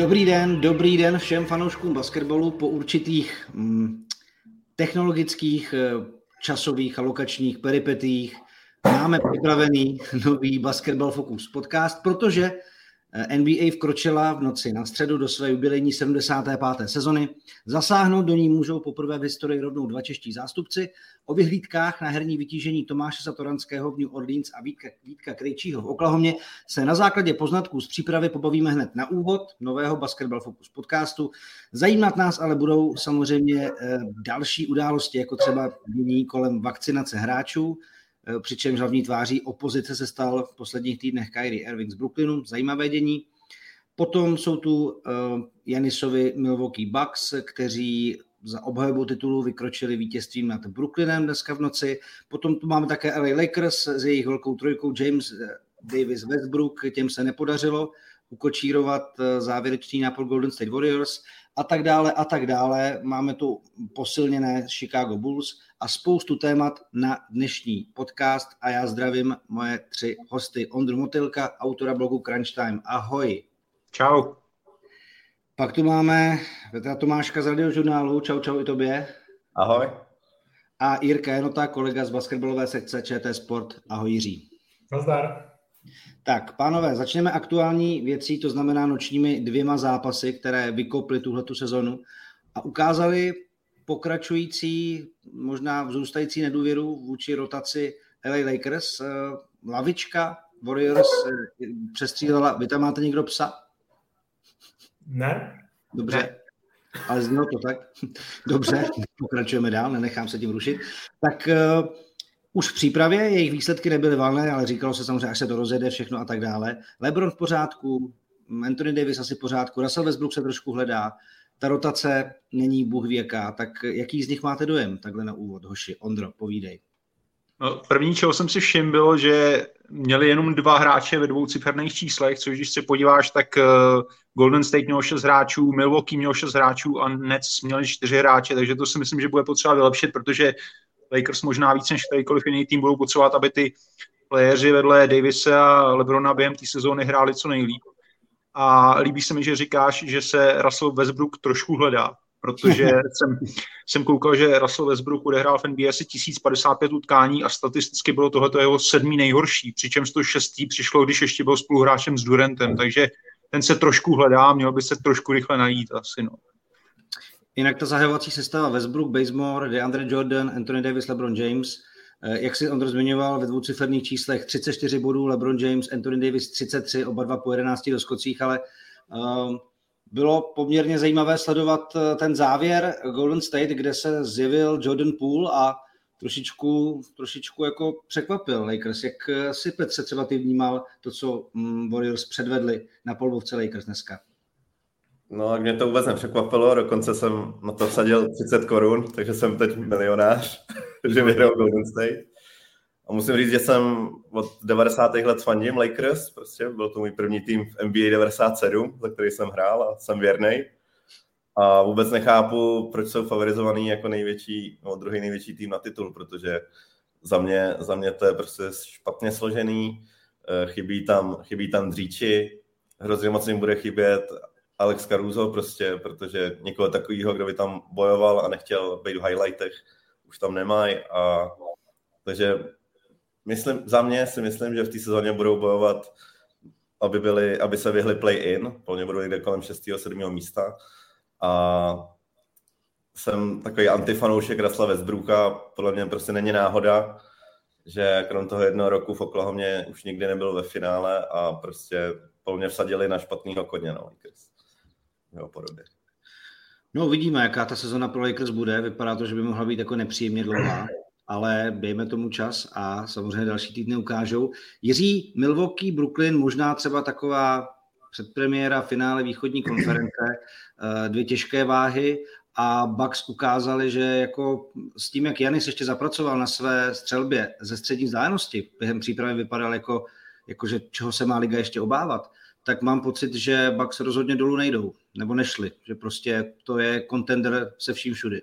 Dobrý den, dobrý den všem fanouškům basketbalu po určitých mm, technologických, eh, časových a lokačních peripetích. Máme připravený nový Basketball Focus podcast, protože NBA vkročila v noci na středu do své jubilejní 75. sezony. Zasáhnout do ní můžou poprvé v historii rovnou dva čeští zástupci. O vyhlídkách na herní vytížení Tomáše Satoranského v New Orleans a Vítka, Vítka Krejčího v Oklahomě se na základě poznatků z přípravy pobavíme hned na úvod nového Basketball Focus podcastu. Zajímat nás ale budou samozřejmě eh, další události, jako třeba dění kolem vakcinace hráčů, Eh, přičemž hlavní tváří opozice se stal v posledních týdnech Kyrie Irving z Brooklynu, zajímavé dění. Potom jsou tu uh, Janisovi Milwaukee Bucks, kteří za obhajobu titulu vykročili vítězstvím nad Brooklynem dneska v noci. Potom tu máme také LA Lakers s jejich velkou trojkou James eh, Davis Westbrook, těm se nepodařilo ukočírovat závěrečný nápol Golden State Warriors a tak dále a tak dále. Máme tu posilněné Chicago Bulls a spoustu témat na dnešní podcast a já zdravím moje tři hosty. Ondru Motylka, autora blogu Crunch Time. Ahoj. Čau. Pak tu máme Petra Tomáška z radiožurnálu. Čau, čau i tobě. Ahoj. A Jirka Jenota, kolega z basketbalové sekce ČT Sport. Ahoj Jiří. Nazdar. Tak, pánové, začneme aktuální věcí, to znamená nočními dvěma zápasy, které vykoply tuhletu sezonu a ukázali pokračující, možná vzrůstající nedůvěru vůči rotaci LA Lakers. Eh, lavička Warriors eh, přestřílela. Vy tam máte někdo psa? Ne. Dobře. Ne. Ale znělo to tak. Dobře, pokračujeme dál, nenechám se tím rušit. Tak uh, už v přípravě jejich výsledky nebyly valné, ale říkalo se samozřejmě, až se to rozjede všechno a tak dále. LeBron v pořádku, Anthony Davis asi v pořádku, Russell Westbrook se trošku hledá, ta rotace není bůh věká, tak jaký z nich máte dojem takhle na úvod, hoši? Ondro, povídej. No, první, čeho jsem si všiml, bylo, že měli jenom dva hráče ve dvou ciferných číslech, což když se podíváš, tak uh, Golden State měl šest hráčů, Milwaukee měl šest hráčů a Nets měli čtyři hráče, takže to si myslím, že bude potřeba vylepšit, protože Lakers možná víc než kterýkoliv jiný tým budou potřebovat, aby ty playeři vedle Davise a Lebrona během té sezóny hráli co nejlíp. A líbí se mi, že říkáš, že se Russell Westbrook trošku hledá, protože jsem, jsem koukal, že Russell Westbrook odehrál v NBA asi 1055 utkání a statisticky bylo tohoto jeho sedmý nejhorší, přičemž to šestý přišlo, když ještě byl spoluhráčem s Durantem, takže ten se trošku hledá, měl by se trošku rychle najít asi. No. Jinak ta zahajovací sestava Westbrook, Bazemore, DeAndre Jordan, Anthony Davis, LeBron James, eh, jak si Ondro zmiňoval ve dvouciferných číslech 34 bodů, LeBron James, Anthony Davis 33, oba dva po 11 doskocích, ale uh, bylo poměrně zajímavé sledovat eh, ten závěr Golden State, kde se zjevil Jordan Poole a trošičku, trošičku jako překvapil Lakers. Jak si Petře třeba ty vnímal to, co mm, Warriors předvedli na polbovce Lakers dneska? No, mě to vůbec nepřekvapilo, dokonce jsem na to vsadil 30 korun, takže jsem teď milionář, že vyhrál Golden State. A musím říct, že jsem od 90. let fandím Lakers, prostě byl to můj první tým v NBA 97, za který jsem hrál a jsem věrný. A vůbec nechápu, proč jsou favorizovaný jako největší, no druhý největší tým na titul, protože za mě, za mě to je prostě špatně složený, eh, chybí tam, chybí tam dříči, hrozně moc jim bude chybět Alex Caruso prostě, protože někoho takového, kdo by tam bojoval a nechtěl být v highlightech, už tam nemají a takže myslím, za mě si myslím, že v té sezóně budou bojovat, aby, byli, aby se vyhli play-in, plně budou někde kolem 6. 7. místa a jsem takový antifanoušek Rasla Westbrooka, podle mě prostě není náhoda, že krom toho jednoho roku v Oklahomě už nikdy nebyl ve finále a prostě mě vsadili na špatného koně. No, jo, podobně. No uvidíme, jaká ta sezona pro Lakers bude. Vypadá to, že by mohla být jako nepříjemně dlouhá, ale dejme tomu čas a samozřejmě další týdny ukážou. Jiří, Milwaukee, Brooklyn, možná třeba taková předpremiéra finále východní konference, eh, dvě těžké váhy a Bucks ukázali, že jako s tím, jak Janis ještě zapracoval na své střelbě ze střední vzdálenosti, během přípravy vypadal jako, jako že čeho se má liga ještě obávat, tak mám pocit, že Bucks rozhodně dolů nejdou, nebo nešli, že prostě to je contender se vším všudy.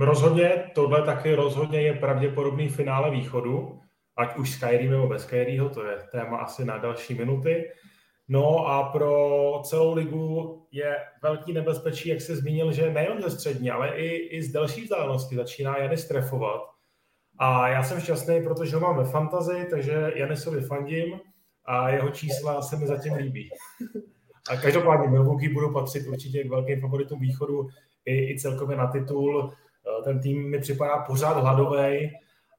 Rozhodně, tohle taky rozhodně je pravděpodobný finále východu, ať už s Kyrie nebo bez Kyrieho, to je téma asi na další minuty. No a pro celou ligu je velký nebezpečí, jak se zmínil, že nejen ze střední, ale i, i z delší vzdálenosti začíná Janis trefovat. A já jsem šťastný, protože ho mám ve fantazi, takže Janisovi fandím a jeho čísla se mi zatím líbí. A každopádně Milwaukee budou patřit určitě k velkým favoritům východu i, i celkově na titul. Ten tým mi připadá pořád hladový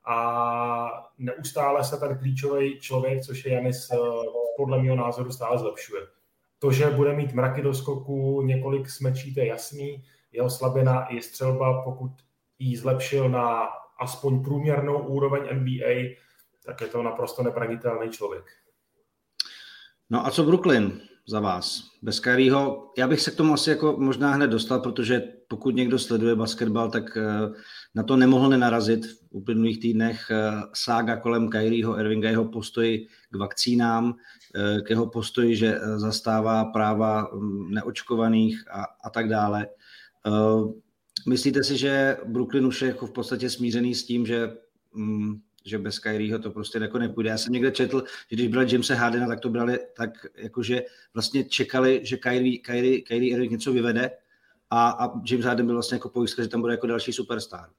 a neustále se ten klíčový člověk, což je Janis, eh, podle mého názoru stále zlepšuje. To, že bude mít mraky do skoku, několik smečí, to je jasný. Jeho slabina je střelba, pokud ji zlepšil na aspoň průměrnou úroveň NBA, tak je to naprosto nepranitelný člověk. No a co Brooklyn za vás? Bez Kyrieho, já bych se k tomu asi jako možná hned dostal, protože pokud někdo sleduje basketbal, tak eh, na to nemohl nenarazit v uplynulých týdnech eh, sága kolem Kyrieho Irvinga, jeho postoji k vakcínám, eh, k jeho postoji, že zastává práva mm, neočkovaných a, a tak dále. Myslíte si, že Brooklyn už je jako v podstatě smířený s tím, že mm, že bez Kyrieho to prostě jako nepůjde. Já jsem někde četl, že když brali Jamesa Hardena, tak to brali tak, jakože vlastně čekali, že Kyrie, Kyrie, Kyrie Irving něco vyvede a, a James Harden byl vlastně jako pojistka, že tam bude jako další superstar.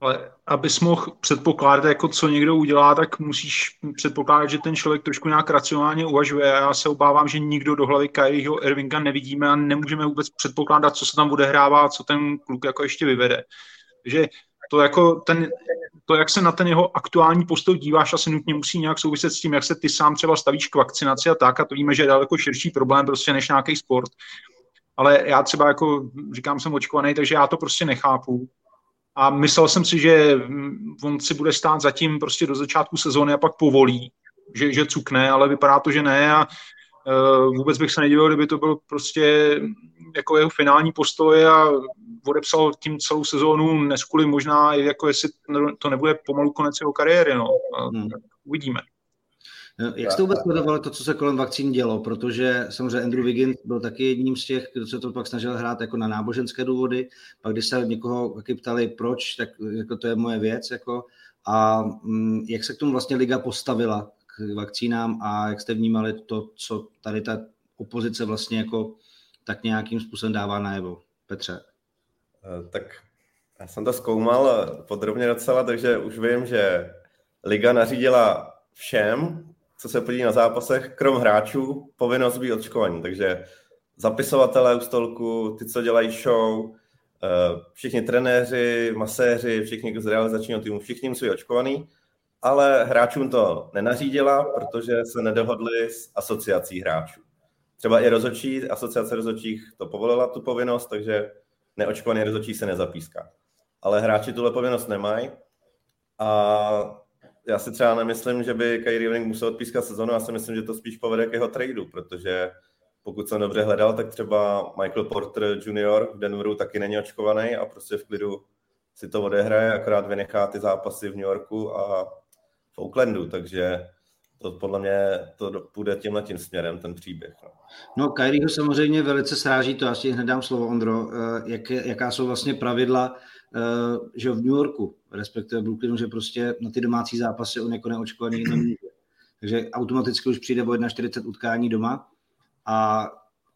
Ale abys mohl předpokládat, jako co někdo udělá, tak musíš předpokládat, že ten člověk trošku nějak racionálně uvažuje. Já se obávám, že nikdo do hlavy Kyrieho Irvinga nevidíme a nemůžeme vůbec předpokládat, co se tam bude hrávat, co ten kluk jako ještě vyvede. Takže to, jako ten, to, jak se na ten jeho aktuální postoj díváš, asi nutně musí nějak souviset s tím, jak se ty sám třeba stavíš k vakcinaci a tak, a to víme, že je daleko širší problém prostě než nějaký sport. Ale já třeba jako říkám, jsem očkovaný, takže já to prostě nechápu. A myslel jsem si, že on si bude stát zatím prostě do začátku sezóny a pak povolí, že, že cukne, ale vypadá to, že ne a uh, vůbec bych se nedivil, kdyby to byl prostě jako jeho finální postoj a odepsal tím celou sezónu neskuli možná, jako jestli to nebude pomalu konec jeho kariéry. No. Hmm. Uvidíme. No, jak jste vůbec sledovali to, co se kolem vakcín dělo? Protože samozřejmě Andrew Wiggins byl taky jedním z těch, kdo se to pak snažil hrát jako na náboženské důvody. Pak když se někoho taky ptali, proč, tak jako to je moje věc. Jako, a mm, jak se k tomu vlastně liga postavila k vakcínám a jak jste vnímali to, co tady ta opozice vlastně jako tak nějakým způsobem dává najevo? Petře. Eh, tak já jsem to zkoumal podrobně docela, takže už vím, že Liga nařídila všem, co se podílí na zápasech, krom hráčů, povinnost být očkovaní. Takže zapisovatelé u stolku, ty, co dělají show, eh, všichni trenéři, maséři, všichni z realizačního týmu, všichni musí být očkovaný, ale hráčům to nenařídila, protože se nedohodli s asociací hráčů. Třeba i rozočí, asociace rozočích to povolila tu povinnost, takže neočkovaný rozhodčí se nezapíská. Ale hráči tuhle povinnost nemají a já si třeba nemyslím, že by Kyrie Irving musel odpískat sezonu, já si myslím, že to spíš povede k jeho tradu, protože pokud jsem dobře hledal, tak třeba Michael Porter Jr. v Denveru taky není očkovaný a prostě v klidu si to odehraje, akorát vynechá ty zápasy v New Yorku a v Oaklandu, takže to podle mě to půjde tímhle tím směrem, ten příběh. No, no Kyrieho samozřejmě velice sráží to, já si hned dám slovo, Ondro, eh, jak, jaká jsou vlastně pravidla, eh, že v New Yorku, respektive Brooklynu, že prostě na ty domácí zápasy on jako neočkovaný nemůže. Takže automaticky už přijde o 41 utkání doma, a,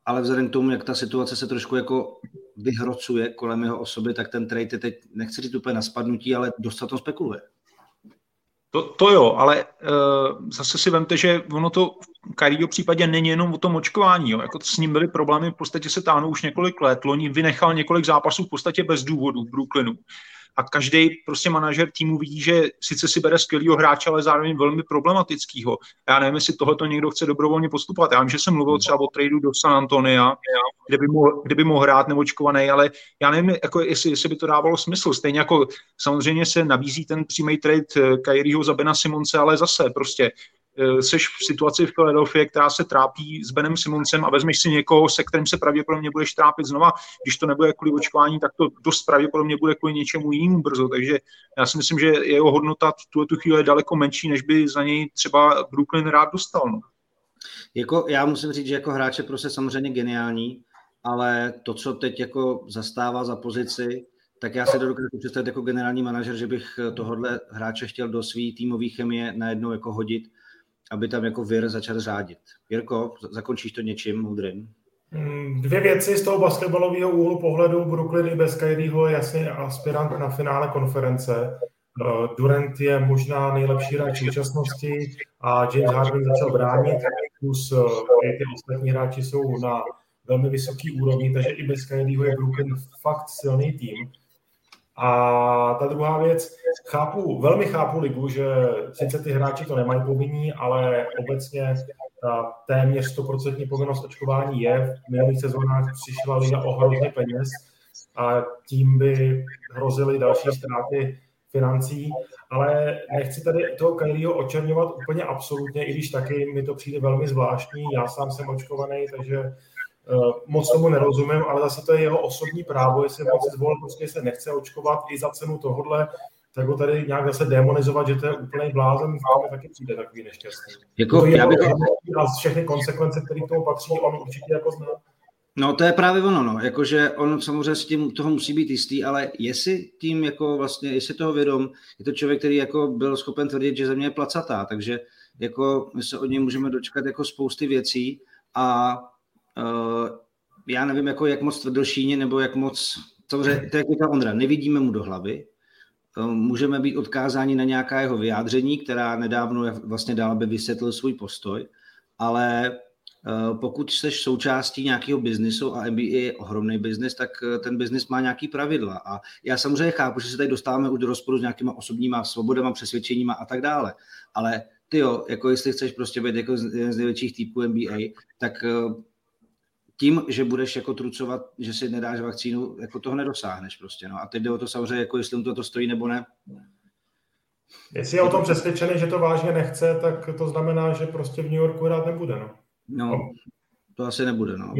ale vzhledem k tomu, jak ta situace se trošku jako vyhrocuje kolem jeho osoby, tak ten trade je teď, nechci říct úplně na spadnutí, ale dost to spekuluje. To, to jo, ale uh, zase si vemte, že ono to v Kyrieho případě není jenom o tom očkování. Jo. Jako s ním byly problémy, v podstatě se táhnou už několik let. Loni vynechal několik zápasů v podstatě bez důvodu v Brooklynu a každý prostě manažer týmu vidí, že sice si bere skvělého hráče, ale zároveň velmi problematického. Já nevím, jestli tohoto někdo chce dobrovolně postupovat. Já vím, že jsem mluvil třeba o tradu do San Antonia, kde by mohl, kde by mohl hrát neočkovaný, ale já nevím, jako jestli, jestli by to dávalo smysl. Stejně jako samozřejmě se nabízí ten přímý trade eh, Kyrieho za Bena Simonce, ale zase prostě seš v situaci v Philadelphia, která se trápí s Benem Simoncem a vezmeš si někoho, se kterým se pravděpodobně budeš trápit znova, když to nebude kvůli očkování, tak to dost pravděpodobně bude kvůli něčemu jinému brzo, takže já si myslím, že jeho hodnota v tuhle tu chvíli je daleko menší, než by za něj třeba Brooklyn rád dostal. No. Jako, já musím říct, že jako hráč je prostě samozřejmě geniální, ale to, co teď jako zastává za pozici, tak já se dokážu představit jako generální manažer, že bych tohohle hráče chtěl do své týmové chemie najednou jako hodit aby tam jako vir začal řádit. Jirko, zakončíš to něčím moudrým? Mm, dvě věci z toho basketbalového úhlu pohledu. Brooklyn i bez Kyrieho je jasně aspirant na finále konference. Eh, Durant je možná nejlepší hráč současnosti a James Harden začal bránit, plus eh, ty ostatní hráči jsou na velmi vysoký úrovni, takže i bez Kyrieho je Brooklyn fakt silný tým. A ta druhá věc, chápu, velmi chápu ligu, že sice ty hráči to nemají povinní, ale obecně ta téměř 100% povinnost očkování je. V minulých sezónách přišla liga o hrozně peněz a tím by hrozily další ztráty financí, ale nechci tady toho Kyrieho očerňovat úplně absolutně, i když taky mi to přijde velmi zvláštní. Já sám jsem očkovaný, takže moc tomu nerozumím, ale zase to je jeho osobní právo, jestli moc zvolil, prostě se nechce očkovat i za cenu tohodle, tak ho tady nějak zase demonizovat, že to je úplný blázen, to taky přijde takový nešťastný. Jako, já bych... A všechny konsekvence, které k tomu patří, on určitě jako zná. No to je právě ono, no. jakože on samozřejmě s tím toho musí být jistý, ale jestli tím jako vlastně, jestli toho vědom, je to člověk, který jako byl schopen tvrdit, že země je placatá, takže jako my se od něj můžeme dočkat jako spousty věcí a já nevím, jako jak moc tvrdošíně, nebo jak moc, samozřejmě, to je jako Ondra, nevidíme mu do hlavy, uh, můžeme být odkázáni na nějaká jeho vyjádření, která nedávno vlastně dál by vysvětlil svůj postoj, ale Eh, pokud jsi součástí nějakého biznisu a MBA je ohromný biznis, tak eh, ten biznis má nějaký pravidla. A já samozřejmě chápu, že se tady dostáváme už do rozporu s nějakýma osobníma svobodama, přesvědčeníma a tak dále. Ale ty jo, jako jestli chceš prostě být jako jeden z největších typů MBA, tak eh, tím, že budeš jako trucovat, že si nedáš vakcínu, jako toho nedosáhneš prostě. No. A teď jde o to samozřejmě, jako jestli mu to, to stojí nebo ne. Jestli je o tom přesvědčený, že to vážně nechce, tak to znamená, že prostě v New Yorku hrát nebude. No. No, to asi nebude. No.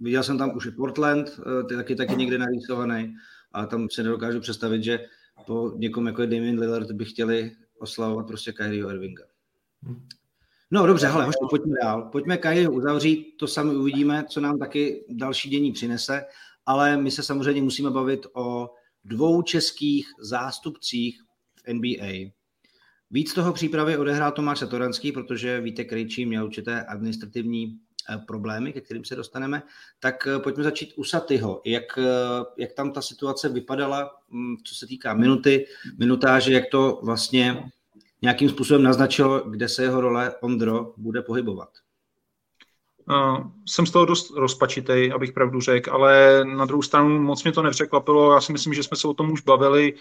Viděl jsem tam už i Portland, eh, ty taky taky někde narýsovaný, ale tam si nedokážu představit, že po někom jako je Damien Lillard by chtěli oslavovat prostě Kyrie Irvinga. No dobře, hele, hoši, pojďme dál. Pojďme Kyrie uzavřít, to sami uvidíme, co nám taky další dění přinese, ale my se samozřejmě musíme bavit o dvou českých zástupcích v NBA. Víc toho přípravy odehrál Tomáš Satoranský, protože víte, Krejčí měl určité administrativní eh, problémy, ke kterým se dostaneme, tak eh, pojďme začít u Satyho. Jak, eh, jak tam ta situace vypadala, hm, co se týká minuty, minutáže, jak to vlastně nějakým způsobem naznačilo, kde se jeho role Ondro bude pohybovat? Uh, jsem z toho dost rozpačitej, abych pravdu řekl, ale na druhou stranu moc mě to nepřekvapilo. Já si myslím, že jsme se o tom už bavili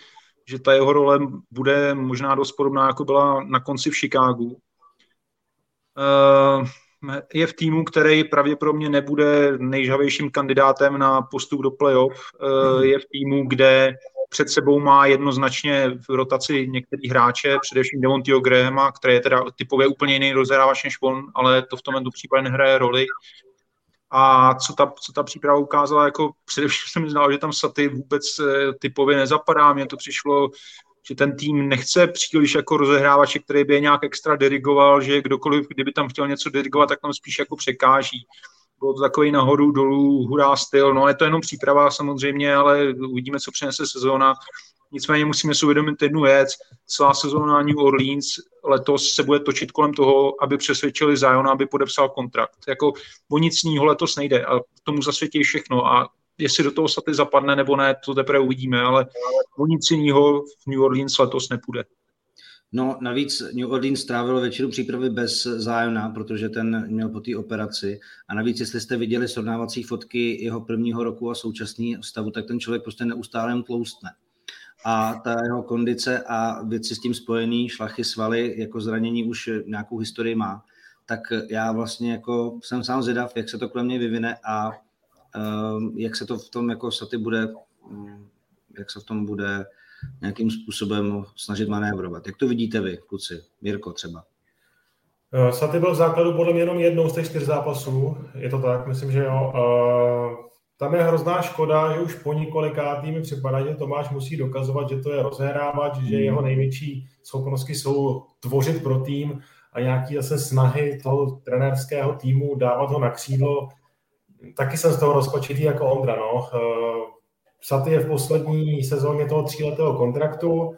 že ta jeho role bude možná dost podobná, jako byla na konci v Chicagu. Eh, je v týmu, který pravděpodobně nebude nejžavějším kandidátem na postup do playoff. Eh, je v týmu, kde před sebou má jednoznačně v rotaci některý hráče, především Demontio Grahama, který je teda typově úplně jiný rozhrávač než on, ale to v tomto případě nehraje roli. A co ta, co ta příprava ukázala, jako především jsem znal, že tam Saty vůbec eh, typově nezapadá. Mně to přišlo, že ten tým nechce příliš jako rozehrávače, který by je nějak extra dirigoval, že kdokoliv, kdyby tam chtěl něco dirigovat, tak tam spíš jako překáží. Bylo to takový nahoru, dolů, hurá styl. No je to jenom příprava samozřejmě, ale uvidíme, co přinese sezóna. Nicméně musíme si uvědomit jednu věc. Celá sezóna New Orleans letos se bude točit kolem toho, aby přesvědčili Zion, aby podepsal kontrakt. Jako o nic jiného letos nejde a tomu zasvětí všechno a jestli do toho Saty zapadne nebo ne, to teprve uvidíme, ale o nic jiného v New Orleans letos nepůjde. No, navíc New Orleans strávil většinu přípravy bez zájemna, protože ten měl po té operaci. A navíc, jestli jste viděli srovnávací fotky jeho prvního roku a současný stavu, tak ten člověk prostě neustále tloustne a ta jeho kondice a věci s tím spojený, šlachy, svaly, jako zranění už nějakou historii má, tak já vlastně jako jsem sám zvědav, jak se to kolem mě vyvine a um, jak se to v tom jako Saty bude, um, jak se v tom bude nějakým způsobem snažit manévrovat. Jak to vidíte vy, kluci? Mirko třeba. Eh, Saty byl v základu podle mě jenom jednou z těch čtyř zápasů, je to tak, myslím, že jo. Uh, tam je hrozná škoda, že už po několikátý mi připadá, že Tomáš musí dokazovat, že to je rozehrávat, že jeho největší schopnosti jsou tvořit pro tým a nějaký zase snahy toho trenérského týmu dávat ho na křídlo. Taky jsem z toho rozpačitý jako Ondra. No. Eh, Saty je v poslední sezóně toho tříletého kontraktu.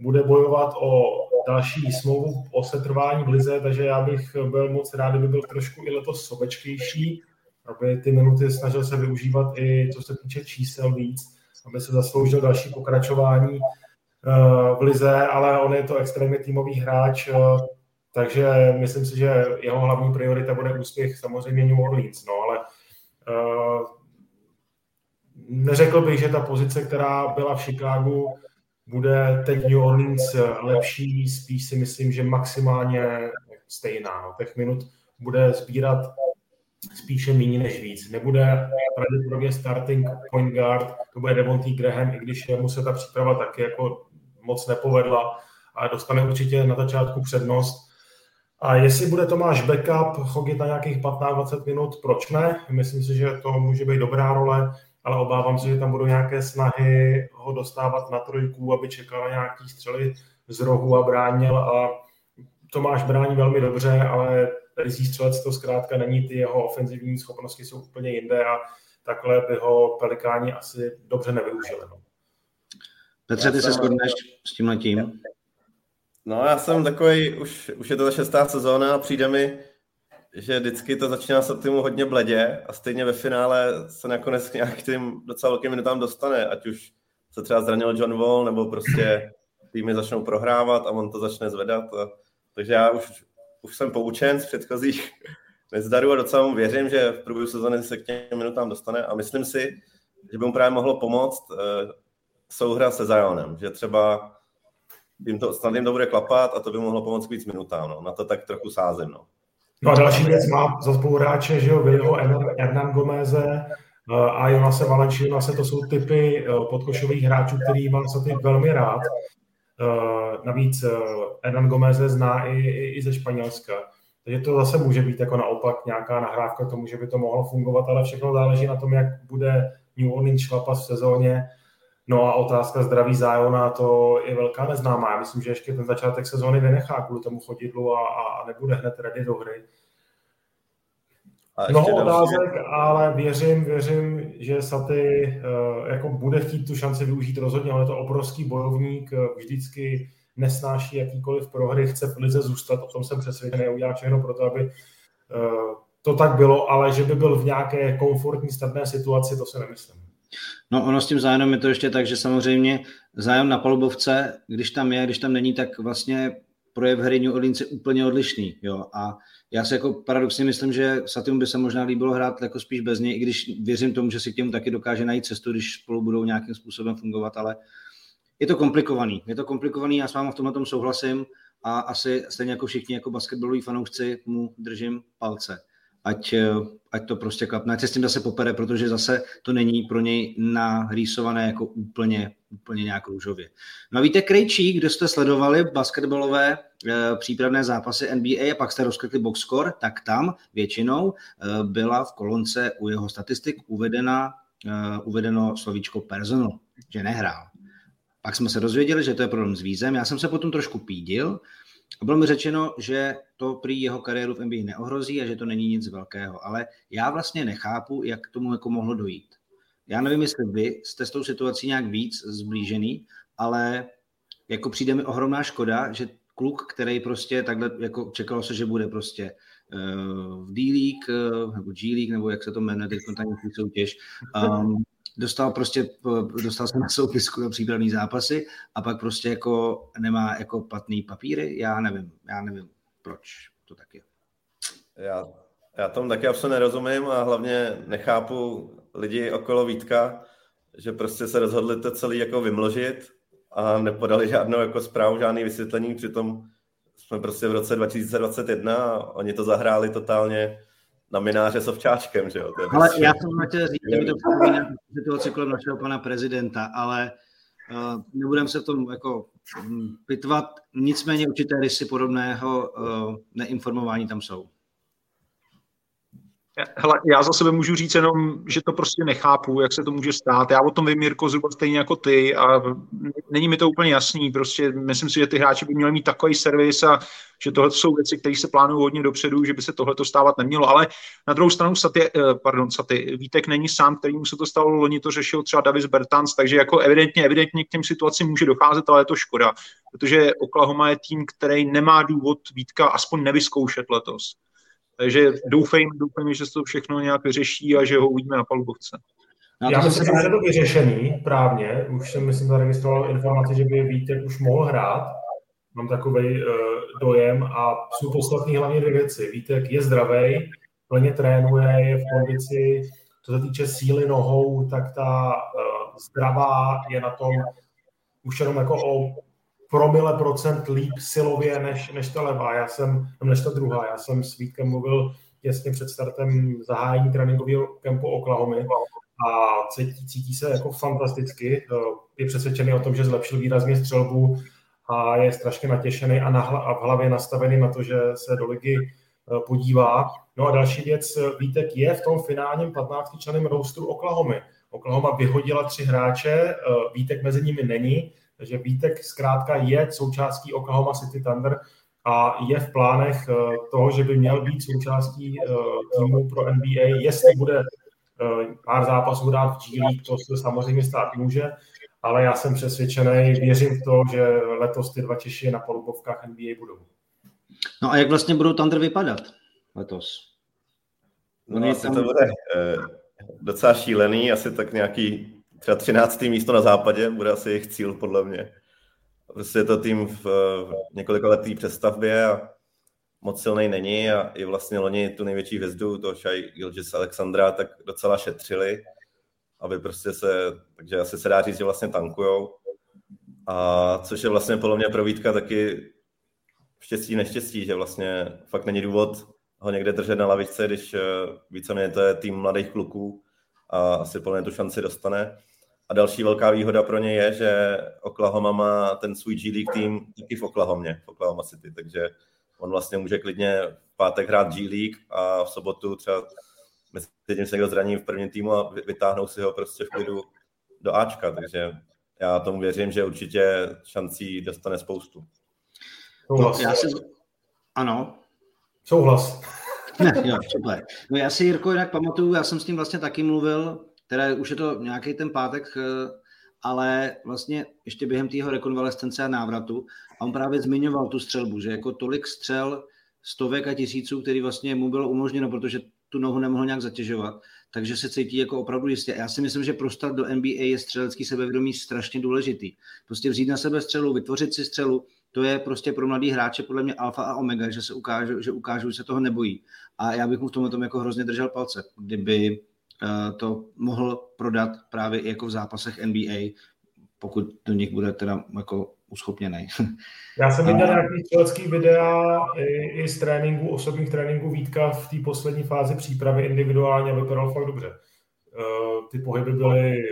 bude bojovat o další smlouvu o setrvání v lize, takže já bych byl moc rád, kdyby byl trošku i letos sobečtější, aby ty minuty snažil se využívat i co se týče čísel víc, aby se zasloužil další pokračování eh, v lize, ale on je to extrémně týmový hráč, eh, takže myslím si, že jeho hlavní priorita bude úspěch samozřejmě New Orleans, no ale uh, neřekl bych, že ta pozice, která byla v Chicagu, bude teď New Orleans lepší, spíš si myslím, že maximálně stejná. No. Těch minut bude sbírat spíše méně než víc. Nebude pravděpodobně starting point guard, to bude Devontae Graham, i když mu se ta příprava taky jako moc nepovedla, ale dostane určitě na začátku přednost. A jestli bude Tomáš backup chodit na nějakých 15-20 minut, proč ne? Myslím si, že to může být dobrá role ale obávám se, že tam budou nějaké snahy ho dostávat na trojku, aby čekal na nějaký střely z rohu a bránil a Tomáš brání velmi dobře, ale rizí střelec to zkrátka není, ty jeho ofenzivní schopnosti jsou úplně jinde a takhle by ho Pelikáni asi dobře nevyužili. No. Petře, ty se shodneš s tím letím? No já jsem takový, už, už je to ta šestá sezóna a přijde mi, že vždycky to začíná se týmu hodně bledě a stejně ve finále se nakonec nějak tým docela velkým minutám dostane, ať už se třeba zranil John Wall, nebo prostě týmy začnou prohrávat a on to začne zvedat. A, takže já už, už jsem poučen z předchozích nezdarů a docela mu věřím, že v průběhu sezóny se k těm minutám dostane a myslím si, že by mu právě mohlo pomoct uh, souhra se Zionem, že třeba jim to, snad jim to bude klapat a to by mohlo pomoct víc minutám. No. Na to tak trochu sázím. No. No a další věc má za spoluhráče, že jo, Viliho Hernan Gomeze eh, a Jonase Valenčina, to jsou typy eh, podkošových hráčů, který mám ty velmi rád. Eh, navíc Hernan Gomeze zná i, i, i ze Španělska. Takže to zase může být jako naopak nějaká nahrávka tomu, že by to mohlo fungovat, ale všechno záleží na tom, jak bude New Orleans šlapat v sezóně No a otázka zdraví Zájona, to je velká neznámá. Já myslím, že ještě ten začátek sezóny vynechá kvůli tomu chodidlu a, a nebude hned ready do hry. No otázek, ale věřím, věřím, že Saty uh, jako bude chtít tu šanci využít rozhodně. On je to obrovský bojovník, uh, vždycky nesnáší jakýkoliv prohry, chce v lize zůstat, o tom jsem přesvědčený, udělá všechno pro to, aby uh, to tak bylo, ale že by byl v nějaké komfortní, snadné situaci, to si nemyslím. No ono s tím zájemem je to ještě tak, že samozřejmě zájem na palubovce, když tam je, když tam není, tak vlastně projev hry New Orleans je úplně odlišný. Jo? A já si jako paradoxně myslím, že Satimu by se možná líbilo hrát jako spíš bez něj, i když věřím tomu, že si k němu taky dokáže najít cestu, když spolu budou nějakým způsobem fungovat, ale je to komplikovaný. Je to komplikovaný, já s vámi v tomhle tom souhlasím a asi stejně jako všichni jako basketbaloví fanoušci mu držím palce ať, eh, ať to prostě klapne, ať se s tím zase popere, protože zase to není pro něj narýsované jako úplně, úplně nějak růžově. No a víte, Krejčí, kde jste sledovali basketbalové e, přípravné zápasy NBA a pak jste rozklikli boxscore, tak tam většinou e, byla v kolonce u jeho statistik uvedena, e, uvedeno slovíčko personal, že nehrál. Pak jsme se dozvěděli, že to je problém s vízem. Já jsem se potom trošku pídil, a bylo mi řečeno, že to prý jeho kariéru v NBA neohrozí a že to není nic velkého. Ale já vlastně nechápu, jak k tomu jako mohlo dojít. Já nevím, jestli vy jste s tou situací nějak víc zblížený, ale jako přijde mi ohromná škoda, že kluk, který prostě takhle, jako čekalo se, že bude prostě uh, v D-League, uh, nebo G-League, nebo jak se to jmenuje, teď tam soutěž, um, dostal prostě, dostal se na soupisku na přípravný zápasy a pak prostě jako nemá jako platný papíry, já nevím, já nevím, proč to tak je. Já, já tomu taky absolutně nerozumím a hlavně nechápu lidi okolo Vítka, že prostě se rozhodli to celý jako vymložit a nepodali žádnou jako zprávu, žádný vysvětlení, přitom jsme prostě v roce 2021 a oni to zahráli totálně na mináře s ovčáčkem, že jo? To je ale prostě... já jsem chtěl říct, že mi to připomíná situaci kolem našeho pana prezidenta, ale uh, nebudeme se v tom jako um, pitvat, nicméně určité rysy podobného uh, neinformování tam jsou. Hele, já za sebe můžu říct jenom, že to prostě nechápu, jak se to může stát. Já o tom vím, Mirko, zhruba stejně jako ty a není mi to úplně jasný. Prostě myslím si, že ty hráči by měli mít takový servis a že tohle jsou věci, které se plánují hodně dopředu, že by se tohle stávat nemělo. Ale na druhou stranu Saty, eh, pardon, Saty, Vítek není sám, kterýmu se to stalo, loni to řešil třeba Davis Bertans, takže jako evidentně, evidentně k těm situacím může docházet, ale je to škoda, protože Oklahoma je tým, který nemá důvod Vítka aspoň nevyzkoušet letos. Takže doufejme, doufejme, že se to všechno nějak vyřeší a že ho uvidíme na palubovce. No, Já myslím, že je to vyřešený právně. Už jsem, myslím, zaregistroval informaci, že by Vítek už mohl hrát. Mám takový uh, dojem a jsou podstatné hlavně dvě věci. Vítek je zdravý, plně trénuje, je v kondici. Co se týče síly nohou, tak ta uh, zdravá je na tom už jenom jako o promile procent líp silově než, než ta levá, já jsem, než ta druhá. Já jsem s Vítkem mluvil těsně před startem zahájení tréninkového kempu Oklahoma a cítí, cítí se jako fantasticky. Je přesvědčený o tom, že zlepšil výrazně střelbu a je strašně natěšený a, na, a v hlavě nastavený na to, že se do ligy e, podívá. No a další věc, Vítek je v tom finálním 15 členém roustru Oklahoma. Oklahoma vyhodila tři hráče, e, Vítek mezi nimi není, takže Vítek zkrátka je součástí Oklahoma City Thunder a je v plánech eh, toho, že by měl být součástí eh, týmu pro NBA, jestli bude eh, pár zápasů hrát v G League, to se samozřejmě stát může, ale já jsem přesvědčený, věřím v to, že letos ty dva Češi na polubovkách NBA budou. No a jak vlastně budou Thunder vypadat letos? No, asi tam... to bude docela šílený, asi tak nějaký třeba 13. místo na západě bude asi jejich cíl, podle mě. Prostě je to tým v, v několika letý přestavbě a moc silný není a i vlastně loni tu největší hvězdu, to Shai Gilgis Alexandra, tak docela šetřili, aby prostě se, takže asi se dá říct, že vlastně tankujou. A což je vlastně podle mě pro Vítka taky štěstí, neštěstí, že vlastně fakt není důvod ho někde držet na lavičce, když eh, víceméně to je tým mladých kluků a asi plně tu šanci dostane. A další velká výhoda pro ně je, že Oklahoma má ten svůj G League tým taky v Oklahomě, v Oklahoma City, takže on vlastně může klidně v pátek hrát G League a v sobotu třeba mezi tím se někdo zraní v prvním týmu a vytáhnou si ho prostě v klidu do Ačka, takže já tomu věřím, že určitě šancí dostane spoustu. Souhlas. Já si... Ano. Souhlas. Ne, jo, super. No já si, Jirko, jinak pamatuju, já jsem s tím vlastně taky mluvil, teda už je to nějaký ten pátek, eh, ale vlastně ještě během tého rekonvalescence a návratu a on právě zmiňoval tu střelbu, že jako tolik střel stovek a tisíců, který vlastně mu bylo umožněno, protože tu nohu nemohl nějak zatěžovat, takže se cítí jako opravdu jistě. Já si myslím, že prostat do NBA je střelecký sebevědomí strašně důležitý. Prostě vzít na sebe střelu, vytvořit si střelu, to je prostě pro mladý hráče podle mě alfa a omega, že se ukážu, že ukážu, že se toho nebojí. A já bych mu v tomhle tom jako hrozně držel palce, kdyby to mohl prodat právě i jako v zápasech NBA, pokud do nich bude teda jako uschopněný. Já jsem viděl nějaký střelecký videa i, i z tréninku, osobních tréninků Vítka v té poslední fázi přípravy individuálně vypadal fakt dobře. Uh, ty pohyby byly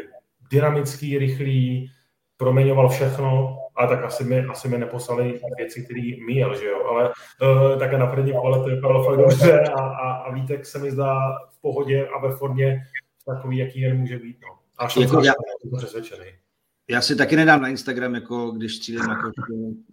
dynamický, rychlý, proměňoval všechno, a tak asi mi, asi mi neposlali věci, které míjel, že jo, ale uh, také na první pohled to vypadalo fakt dobře a, a, a Vítek se mi zdá v pohodě a ve formě takový, jaký jen může být, no. A jako já, přesvědčený. Já si taky nedám na Instagram, jako když střílím jako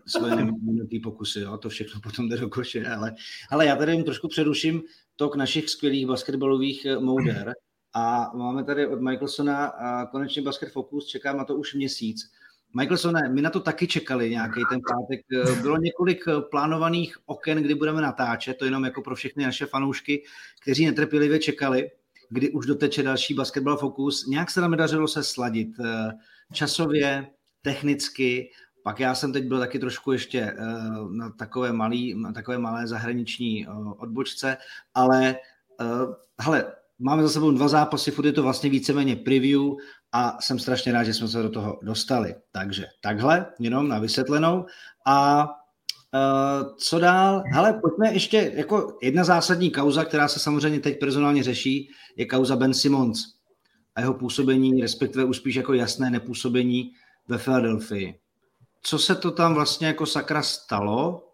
svoje neminutý pokusy, jo, to všechno potom jde do koše, ale, ale já tady jim trošku přeruším tok našich skvělých basketbalových eh, mouder a máme tady od Michaelsona konečně Basket Focus, čekám na to už měsíc Michaelsone, my na to taky čekali nějaký ten pátek. Bylo několik plánovaných oken, kdy budeme natáčet, to jenom jako pro všechny naše fanoušky, kteří netrpělivě čekali, kdy už doteče další basketball fokus. Nějak se nám nedařilo se sladit eh, časově, technicky, pak já jsem teď byl taky trošku ještě eh, na takové, malý, na takové malé zahraniční eh, odbočce, ale hele, máme za sebou dva zápasy, furt je to vlastně víceméně preview a jsem strašně rád, že jsme se do toho dostali. Takže takhle, jenom na vysvětlenou. A uh, co dál? Hele, pojďme ještě, jako jedna zásadní kauza, která se samozřejmě teď personálně řeší, je kauza Ben Simmons a jeho působení, respektive už spíš jako jasné nepůsobení ve Philadelphii. Co se to tam vlastně jako sakra stalo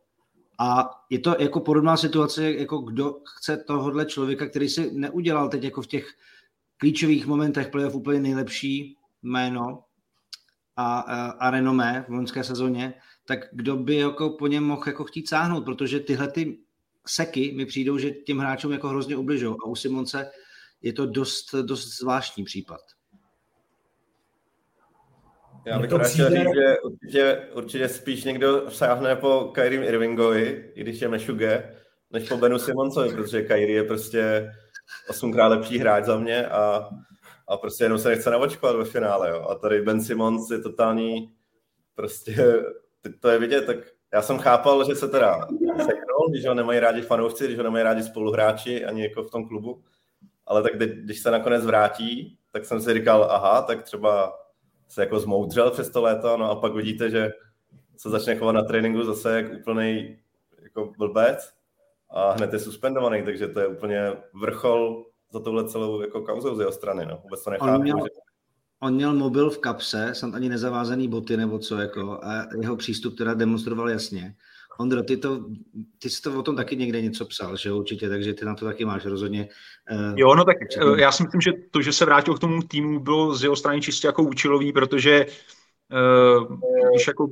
A je to jako podobná situace, jako kdo chce tohohle člověka, který si neudělal teď jako v těch klíčových momentech playoff úplně nejlepší jméno a, a, a renomé v loňské sezóně, tak kdo by jako po něm mohl jako chtít sáhnout, protože tyhle ty seky mi přijdou, že těm hráčům jako hrozně ubližou a u Simonce je to dost, dost zvláštní případ. Já bych přijde... chtěl říct, že určitě, určitě spíš někdo sáhne po Kyrie Irvingovi, i když je Mešuge, než po Benu Simoncovi, protože Kyrie je prostě osmkrát lepší hráč za mě a, a prostě jenom se nechce navočkovat ve finále. Jo. A tady Ben Simons je totální, prostě to je vidět, tak já jsem chápal, že se teda seknul, když ho nemají rádi fanoušci, když ho nemají rádi spoluhráči ani jako v tom klubu, ale tak když se nakonec vrátí, tak jsem si říkal, aha, tak třeba se jako zmoudřel přes to léto, no a pak vidíte, že se začne chovat na tréninku zase jak úplný jako blbec a hned je suspendovaný, takže to je úplně vrchol za tohle celou jako kauzou z jeho strany, no. Vůbec to nechápu, on měl, že... on měl mobil v kapse, snad ani nezavázaný boty nebo co, jako, a jeho přístup teda demonstroval jasně. Ondro, ty, to, ty jsi to o tom taky někde něco psal, že určitě, takže ty na to taky máš rozhodně. Uh, jo, no tak uh, já si myslím, že to, že se vrátil k tomu týmu, bylo z jeho strany čistě jako účelový, protože uh, když jako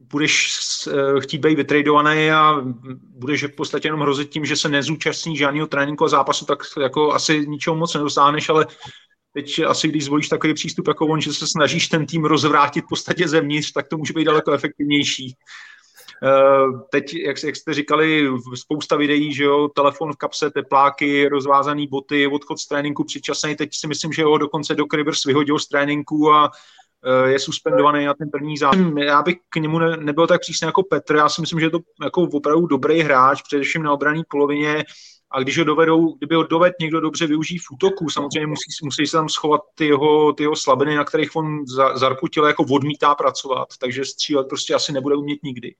budeš chtít být vytradovaný a budeš v podstatě jenom hrozit tím, že se nezúčastní žádného tréninku a zápasu, tak jako asi ničeho moc nedosáhneš, ale teď asi když zvolíš takový přístup jako on, že se snažíš ten tým rozvrátit v podstatě zevnitř, tak to může být daleko efektivnější. Eh, teď, jak, jak jste říkali, spousta videí, že jo, telefon v kapse, tepláky, rozvázaný boty, odchod z tréninku předčasný. Teď si myslím, že ho dokonce do Rivers vyhodil z tréninku a eh, je suspendovaný na ten první zápas. Já bych k němu ne, nebyl tak přísný jako Petr, já si myslím, že je to jako opravdu dobrý hráč, především na obrané polovině, a když ho dovedou, kdyby ho doved někdo dobře využít v útoku, samozřejmě musí, musí se tam schovat ty jeho, ty jeho slabiny, na kterých on za, zarputil, jako odmítá pracovat, takže střílet prostě asi nebude umět nikdy.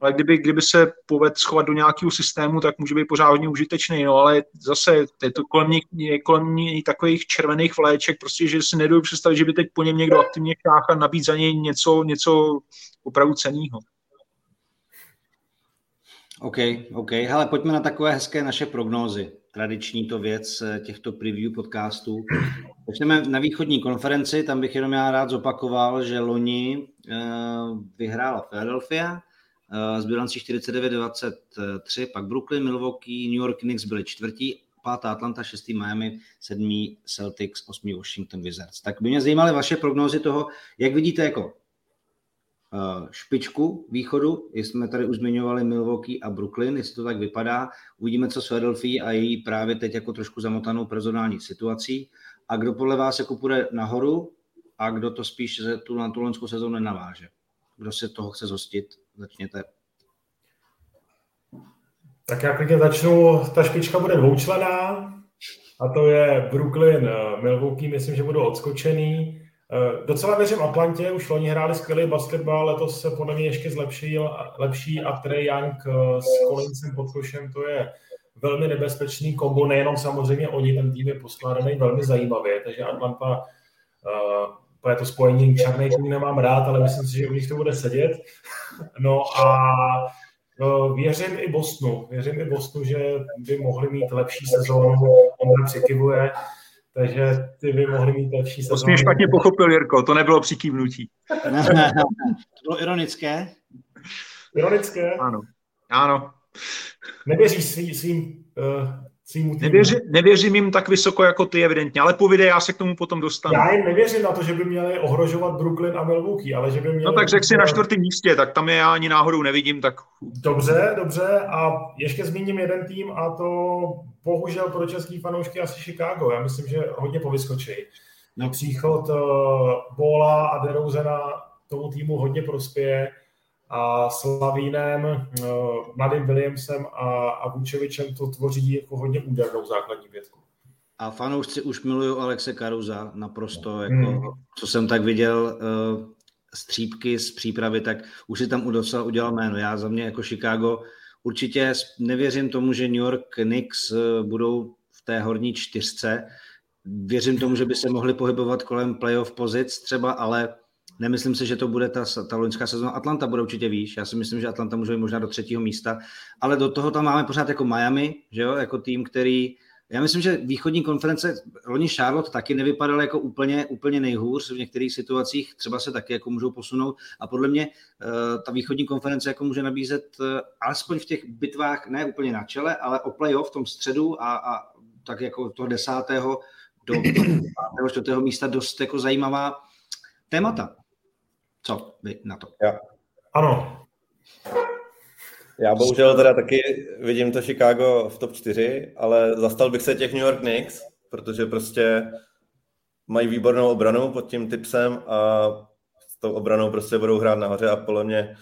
Ale kdyby, kdyby se poved schovat do nějakého systému, tak může být pořád hodně užitečný, no ale zase je to kolem něj, je kolem něj takových červených vléček, prostě, že si nedovedu představit, že by teď po něm někdo aktivně šácha nabít za něj něco, něco opravdu ceného. OK, OK. Hele, pojďme na takové hezké naše prognózy. Tradiční to věc eh, těchto preview podcastů. Začneme na východní konferenci, tam bych jenom já rád zopakoval, že loni uh, vyhrála Philadelphia uh, z bilancí 49-23, pak Brooklyn, Milwaukee, New York Knicks byli čtvrtí, pátá Atlanta, šestý Miami, sedmý Celtics, osmý Washington Wizards. Tak by mě zajímaly vaše prognózy toho, jak vidíte jako Eh, špičku východu, jsme tady už zmiňovali Milwaukee a Brooklyn, jestli to tak vypadá. Uvidíme, co s Philadelphia a její právě teď jako trošku zamotanou personální situací. A kdo podle vás jako půjde nahoru a kdo to spíš tu na tu loňskou sezónu nenaváže? Kdo se toho chce zhostit? Začněte. Tak já klidně začnu. Ta špička bude dvoučlená a to je Brooklyn, eh, Milwaukee, myslím, že budou odskočený. Eh, docela věřím Atlantě, už loni hráli skvělý basketbal, letos se podle mě ještě zlepšil, lepší a Trey Young eh, s Collinsem pod košem, to je velmi nebezpečný kombo, nejenom samozřejmě oni, ten tým je poskládaný velmi zajímavě, takže Atlanta, uh, to spojení černý tým nemám rád, ale myslím si, že u nich to bude sedět. No a věřím i Bostonu, věřím i Bostonu, že by mohli mít lepší sezónu, on přikivuje, takže ty by mohli mít lepší sezónu. To jsi špatně pochopil, Jirko, to nebylo přikývnutí. to bylo ironické. Ironické? Ano. Ano. Nevěříš svým, svým uh, svým Nevěři, nevěřím jim tak vysoko jako ty, evidentně, ale povídej, já se k tomu potom dostanu. Já jim nevěřím na to, že by měli ohrožovat Brooklyn a Milwaukee, ale že by měli... No tak řekl si na čtvrtém místě, tak tam je já ani náhodou nevidím, tak... Dobře, dobře a ještě zmíním jeden tým a to bohužel pro český fanoušky asi Chicago. Já myslím, že hodně povyskočí. Na příchod uh, Bola a DeRozena tomu týmu hodně prospěje a s Lavínem, eh, mladým Williamsem a, a Vůčevičem to tvoří jako hodně údernou základní pětku. A fanoušci už milují Alexe Karuza naprosto, jako, hmm. co jsem tak viděl, uh, střípky z přípravy, tak už si tam docela udělal jméno. Já za mě jako Chicago určitě nevěřím tomu, že New York Knicks uh, budou v té horní čtyřce. Věřím tomu, že by se mohli pohybovat kolem playoff pozic třeba, ale Nemyslím si, že to bude ta, ta loňská sezóna. Atlanta bude určitě výš. Já si myslím, že Atlanta může být možná do třetího místa. Ale do toho tam máme pořád jako Miami, že jo? jako tým, který já myslím, že východní konference, loni Charlotte taky nevypadala jako úplně, úplně nejhůř v některých situacích, třeba se taky jako můžou posunout a podle mě uh, ta východní konference jako může nabízet uh, alespoň v těch bitvách, ne úplně na čele, ale o playoff v tom středu a, a tak jako toho desátého do pátého, čtvrtého místa dost jako zajímavá témata. Co vy na to? Ja. Ano. Já bohužel teda taky vidím to Chicago v top 4, ale zastal bych se těch New York Knicks, protože prostě mají výbornou obranu pod tím tipsem a s tou obranou prostě budou hrát nahoře a podle mě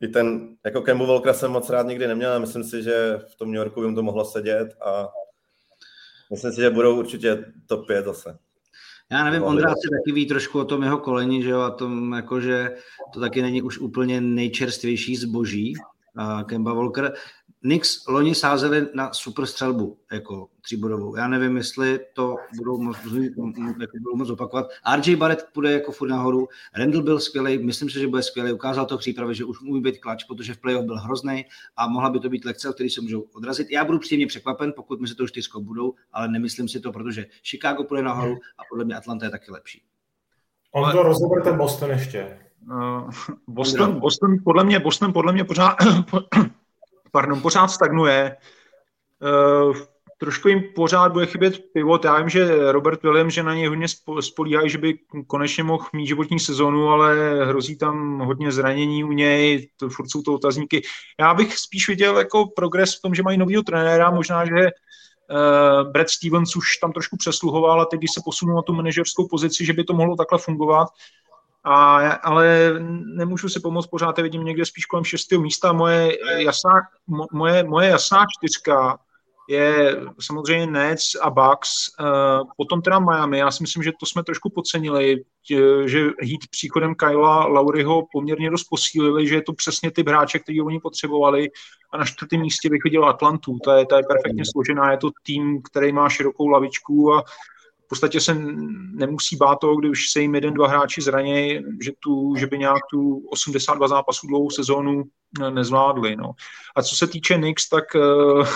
i ten, jako Kembu Volkra jsem moc rád nikdy neměl a myslím si, že v tom New Yorku by mu to mohlo sedět a myslím si, že budou určitě top 5 zase. Já nevím, Ondra si taky ví trošku o tom jeho koleni, že jo, a tom, jako, že to taky není už úplně nejčerstvější zboží, uh, Kemba Walker. Knicks loni sázeli na super střelbu, jako tříbodovou. Já nevím, jestli to budou moc, jako budou moc opakovat. RJ Barrett půjde jako furt nahoru. Randall byl skvělý, myslím si, že bude skvělý. Ukázal to v přípravě, že už může být klač, protože v playoff byl hrozný a mohla by to být lekce, o který se můžou odrazit. Já budu příjemně překvapen, pokud mi se to čtyřko budou, ale nemyslím si to, protože Chicago půjde nahoru a podle mě Atlanta je taky lepší. On to rozeber ten Boston ještě. Uh, Boston, Boston, podle mě, Boston podle mě pořád, pardon, pořád stagnuje. Uh, trošku jim pořád bude chybět pivot. Já vím, že Robert Williams, že na něj hodně spolíhají, že by konečně mohl mít životní sezonu, ale hrozí tam hodně zranění u něj, to furt jsou to otazníky. Já bych spíš viděl jako progres v tom, že mají novýho trenéra, možná, že uh, Brad Stevens už tam trošku přesluhoval a teď, když se posunul na tu manažerskou pozici, že by to mohlo takhle fungovat. A, ale nemůžu si pomoct, pořád vidím někde spíš kolem šestého místa. Moje jasná, moje, moje jasná čtyřka je samozřejmě Nets a Bucks, uh, potom teda Miami. Já si myslím, že to jsme trošku podcenili, že Heat příchodem Kyla Lauriho poměrně dost posílili, že je to přesně ty hráče, který oni potřebovali a na čtvrtém místě bych viděl Atlantu. Ta je, ta je perfektně složená, je to tým, který má širokou lavičku a v podstatě se nemusí bát toho, když se jim jeden, dva hráči zranějí, že, tu, že by nějak tu 82 zápasů dlouhou sezónu nezvládli. No. A co se týče Knicks, tak uh,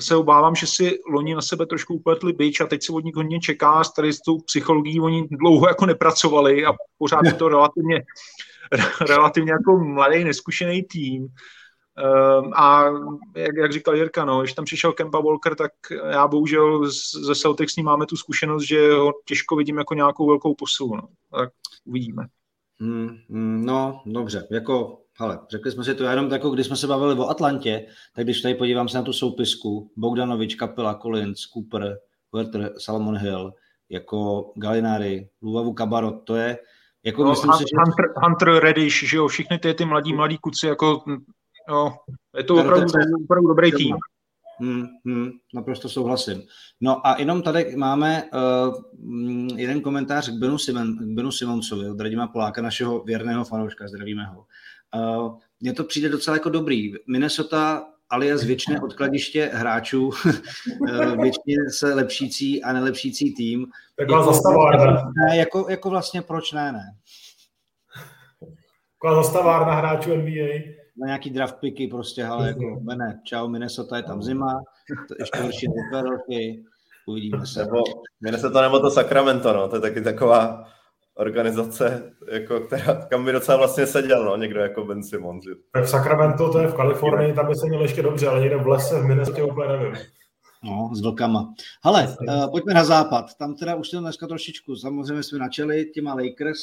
se obávám, že si loni na sebe trošku upletli byč a teď se od nich hodně čeká, tady s tou psychologií oni dlouho jako nepracovali a pořád je to relativně, relativně jako mladý, neskušený tým. Um, a jak, jak říkal Jirka, no, když tam přišel Kemba Walker, tak já bohužel ze Celtics s ním máme tu zkušenost, že ho těžko vidím jako nějakou velkou posilu. No. Tak uvidíme. Hmm, hmm, no, dobře. Jako ale řekli jsme si to jenom jako, když jsme se bavili o Atlantě, tak když tady podívám se na tu soupisku, Bogdanovič, Kapela, Collins, Cooper, Werther, Salomon Hill, jako Galinari, Luvavu Kabarot, to je jako no, myslím si, že... Hunter, Hunter Reddish, že jo, všichni ty, ty mladí, mladí kuci, jako, jo, je to opravdu, opravdu dobrý tým. Hmm, hmm, naprosto souhlasím. No a jenom tady máme uh, jeden komentář k Benu, Simon, k Benu Simoncovi od Radima Poláka, našeho věrného fanouška, zdravíme ho. Uh, mně to přijde docela jako dobrý. Minnesota alias věčné odkladiště hráčů, eh, věčně se lepšící a nelepšící tým. Taková jako, zastavárna. Ne, jako, jako vlastně proč ne, ne? Taková zastavárna hráčů NBA. Na nějaký draft picky prostě, ale jako ne, čau, Minnesota je tam zima, to ještě horší dva roky, uvidíme se. Nebo Minnesota nebo to Sacramento, no, to je taky taková organizace, jako, která, kam by docela vlastně seděl, no, někdo jako Ben Simmons. Tak Sacramento, to je v Kalifornii, tam by se měl ještě dobře, ale někde v lese, v Minnesota úplně nevím. No, s vlkama. Hele, uh, pojďme na západ. Tam teda už to dneska trošičku, samozřejmě jsme načeli těma Lakers,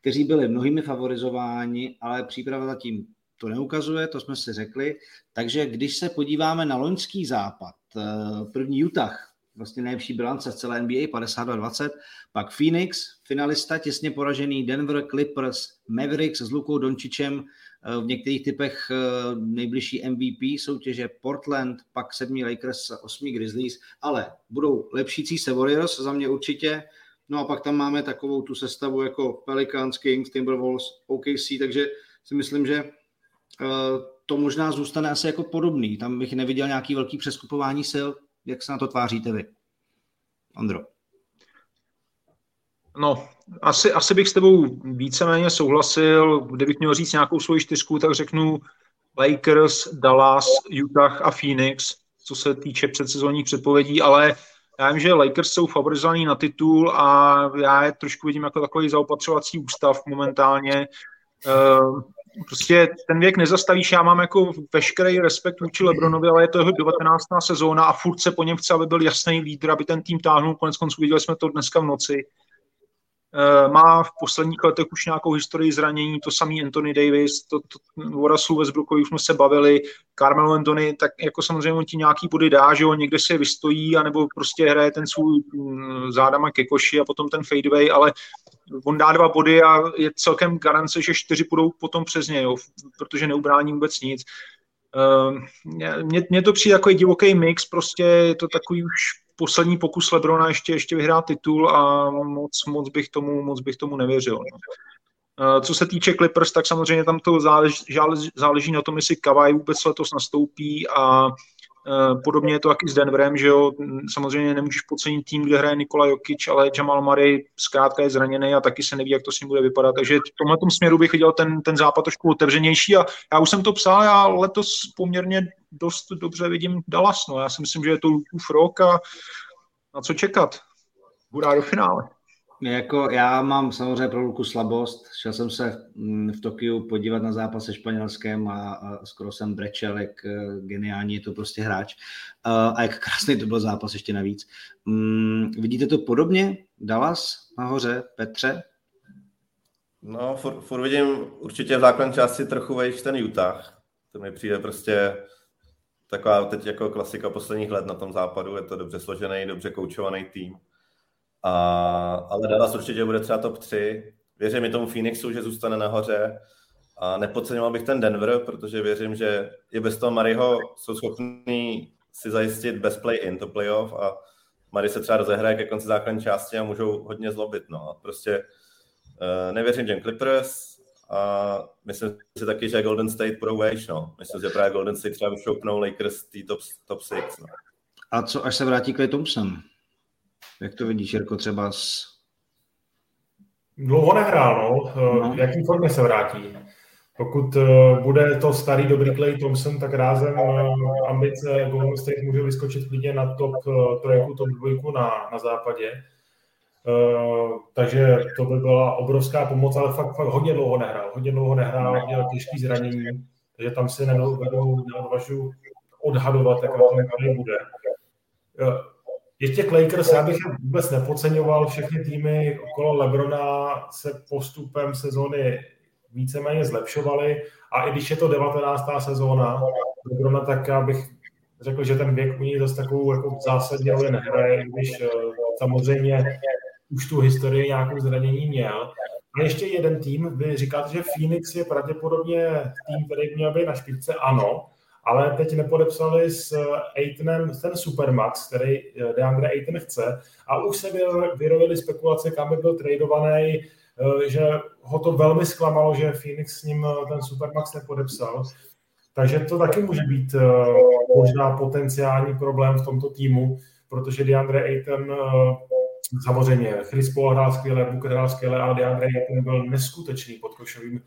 kteří byli mnohými favorizováni, ale příprava zatím to neukazuje, to jsme si řekli. Takže když se podíváme na loňský západ, uh, první Utah, vlastně nejlepší bilance z celé NBA, 52-20. Pak Phoenix, finalista, těsně poražený Denver, Clippers, Mavericks s Lukou Dončičem, eh, v některých typech eh, nejbližší MVP soutěže Portland, pak sedmý Lakers, osmý Grizzlies, ale budou lepšící se Warriors za mě určitě. No a pak tam máme takovou tu sestavu jako Pelicans, Kings, Timberwolves, OKC, takže si myslím, že eh, to možná zůstane asi jako podobný. Tam bych neviděl nějaký velký přeskupování sil, jak se na to tváříte vy? Andro. No, asi, asi bych s tebou víceméně souhlasil. Kdybych měl říct nějakou svoji čtyřku, tak řeknu Lakers, Dallas, Utah a Phoenix, co se týče předsezónních předpovědí, ale já vím, že Lakers jsou favorizovaní na titul a já je trošku vidím jako takový zaopatřovací ústav momentálně. Prostě ten věk nezastavíš, já mám jako veškerý respekt vůči Lebronovi, ale je to jeho 19. sezóna a furt se po něm chce, aby byl jasný lídr, aby ten tým táhnul, konec konců viděli jsme to dneska v noci. Eh, má v posledních letech už nějakou historii zranění, to samý Anthony Davis, to, to o Russellu Westbrookovi už jsme se bavili, Carmelo Anthony, tak jako samozřejmě on ti nějaký body dá, že on někde se vystojí, anebo prostě hraje ten svůj mm, zádama ke koši a potom ten fadeaway, ale on dá dva body a je celkem garance, že čtyři budou potom přes něj, jo, protože neubrání vůbec nic. Uh, mně, to přijde jako divoký mix, prostě je to takový už poslední pokus Lebrona ještě, ještě vyhrát titul a moc, moc, bych tomu, moc bych tomu nevěřil. No. Uh, co se týče Clippers, tak samozřejmě tam to záleží, záleží na tom, jestli Kawhi vůbec letos nastoupí a Eh, podobně je to taky s Denverem, že jo, samozřejmě nemůžeš podcenit tým, kde hraje Nikola Jokic, ale Jamal Murray zkrátka je zraněný a taky se neví, jak to s ním bude vypadat. Takže v tomhle směru bych viděl ten, ten západ trošku otevřenější a já už jsem to psal, já letos poměrně dost dobře vidím Dallas. No. Já si myslím, že je to Lukův rok a na co čekat. Bude do finále. Jako já mám samozřejmě pro Luku slabost. Šel jsem se mm, v Tokiu podívat na zápas se Španělskem a, a skoro jsem brečel, jak eh, geniální je to prostě hráč. A jak krásný to byl zápas ještě navíc. Mm, vidíte to podobně? Dallas nahoře, Petře? No, furt, furt vidím určitě v základní části trochu vejš ten Utah. To mi přijde prostě taková teď jako klasika posledních let na tom západu. Je to dobře složený, dobře koučovaný tým a, ale Dallas určitě bude třeba top 3. Věřím i tomu Phoenixu, že zůstane nahoře. A nepodceňoval bych ten Denver, protože věřím, že i bez toho Mariho jsou schopní si zajistit bez play-in to playoff a Mary se třeba rozehraje ke konci základní části a můžou hodně zlobit. No. Prostě uh, nevěřím těm Clippers a myslím si taky, že Golden State budou vejš. No. Myslím, že právě Golden State třeba vyšoupnou Lakers tý top, top 6. No. A co až se vrátí Clay Thompson? Jak to vidíš, Jirko, třeba s... Dlouho nehrál, no. no. V jaký formě se vrátí? Pokud eh, bude to starý dobrý Clay Thompson, tak rázem eh, ambice Golden State může vyskočit klidně na top eh, trojku, top dvojku na, na západě. Uh, takže to by byla obrovská pomoc, ale fakt, fakt hodně dlouho nehrál. Hodně dlouho nehrál, měl těžký zranění, takže tam si nedovedu, odhadovat, jak to bude. Ještě k Lakers, já bych vůbec nepodceňoval, všechny týmy okolo Lebrona se postupem sezóny víceméně zlepšovaly a i když je to 19. sezóna Lebrona, tak já bych řekl, že ten věk u ní zase takovou jako zásadně roli nehraje, když eh, samozřejmě už tu historii nějakou zranění měl. A ještě jeden tým, vy říkáte, že Phoenix je pravděpodobně tým, který měl být na špičce, ano, ale teď nepodepsali s Aitonem ten Supermax, který eh, DeAndre Aiton chce a už se vyrovili spekulace, kam by byl tradovaný, eh, že ho to velmi zklamalo, že Phoenix s ním eh, ten Supermax nepodepsal. Takže to taky může být možná potenciální problém v tomto týmu, protože DeAndre Ayton samozřejmě Chris Paul hrál skvěle, Booker hrál skvěle, ale DeAndre Ayton byl neskutečný pod košovým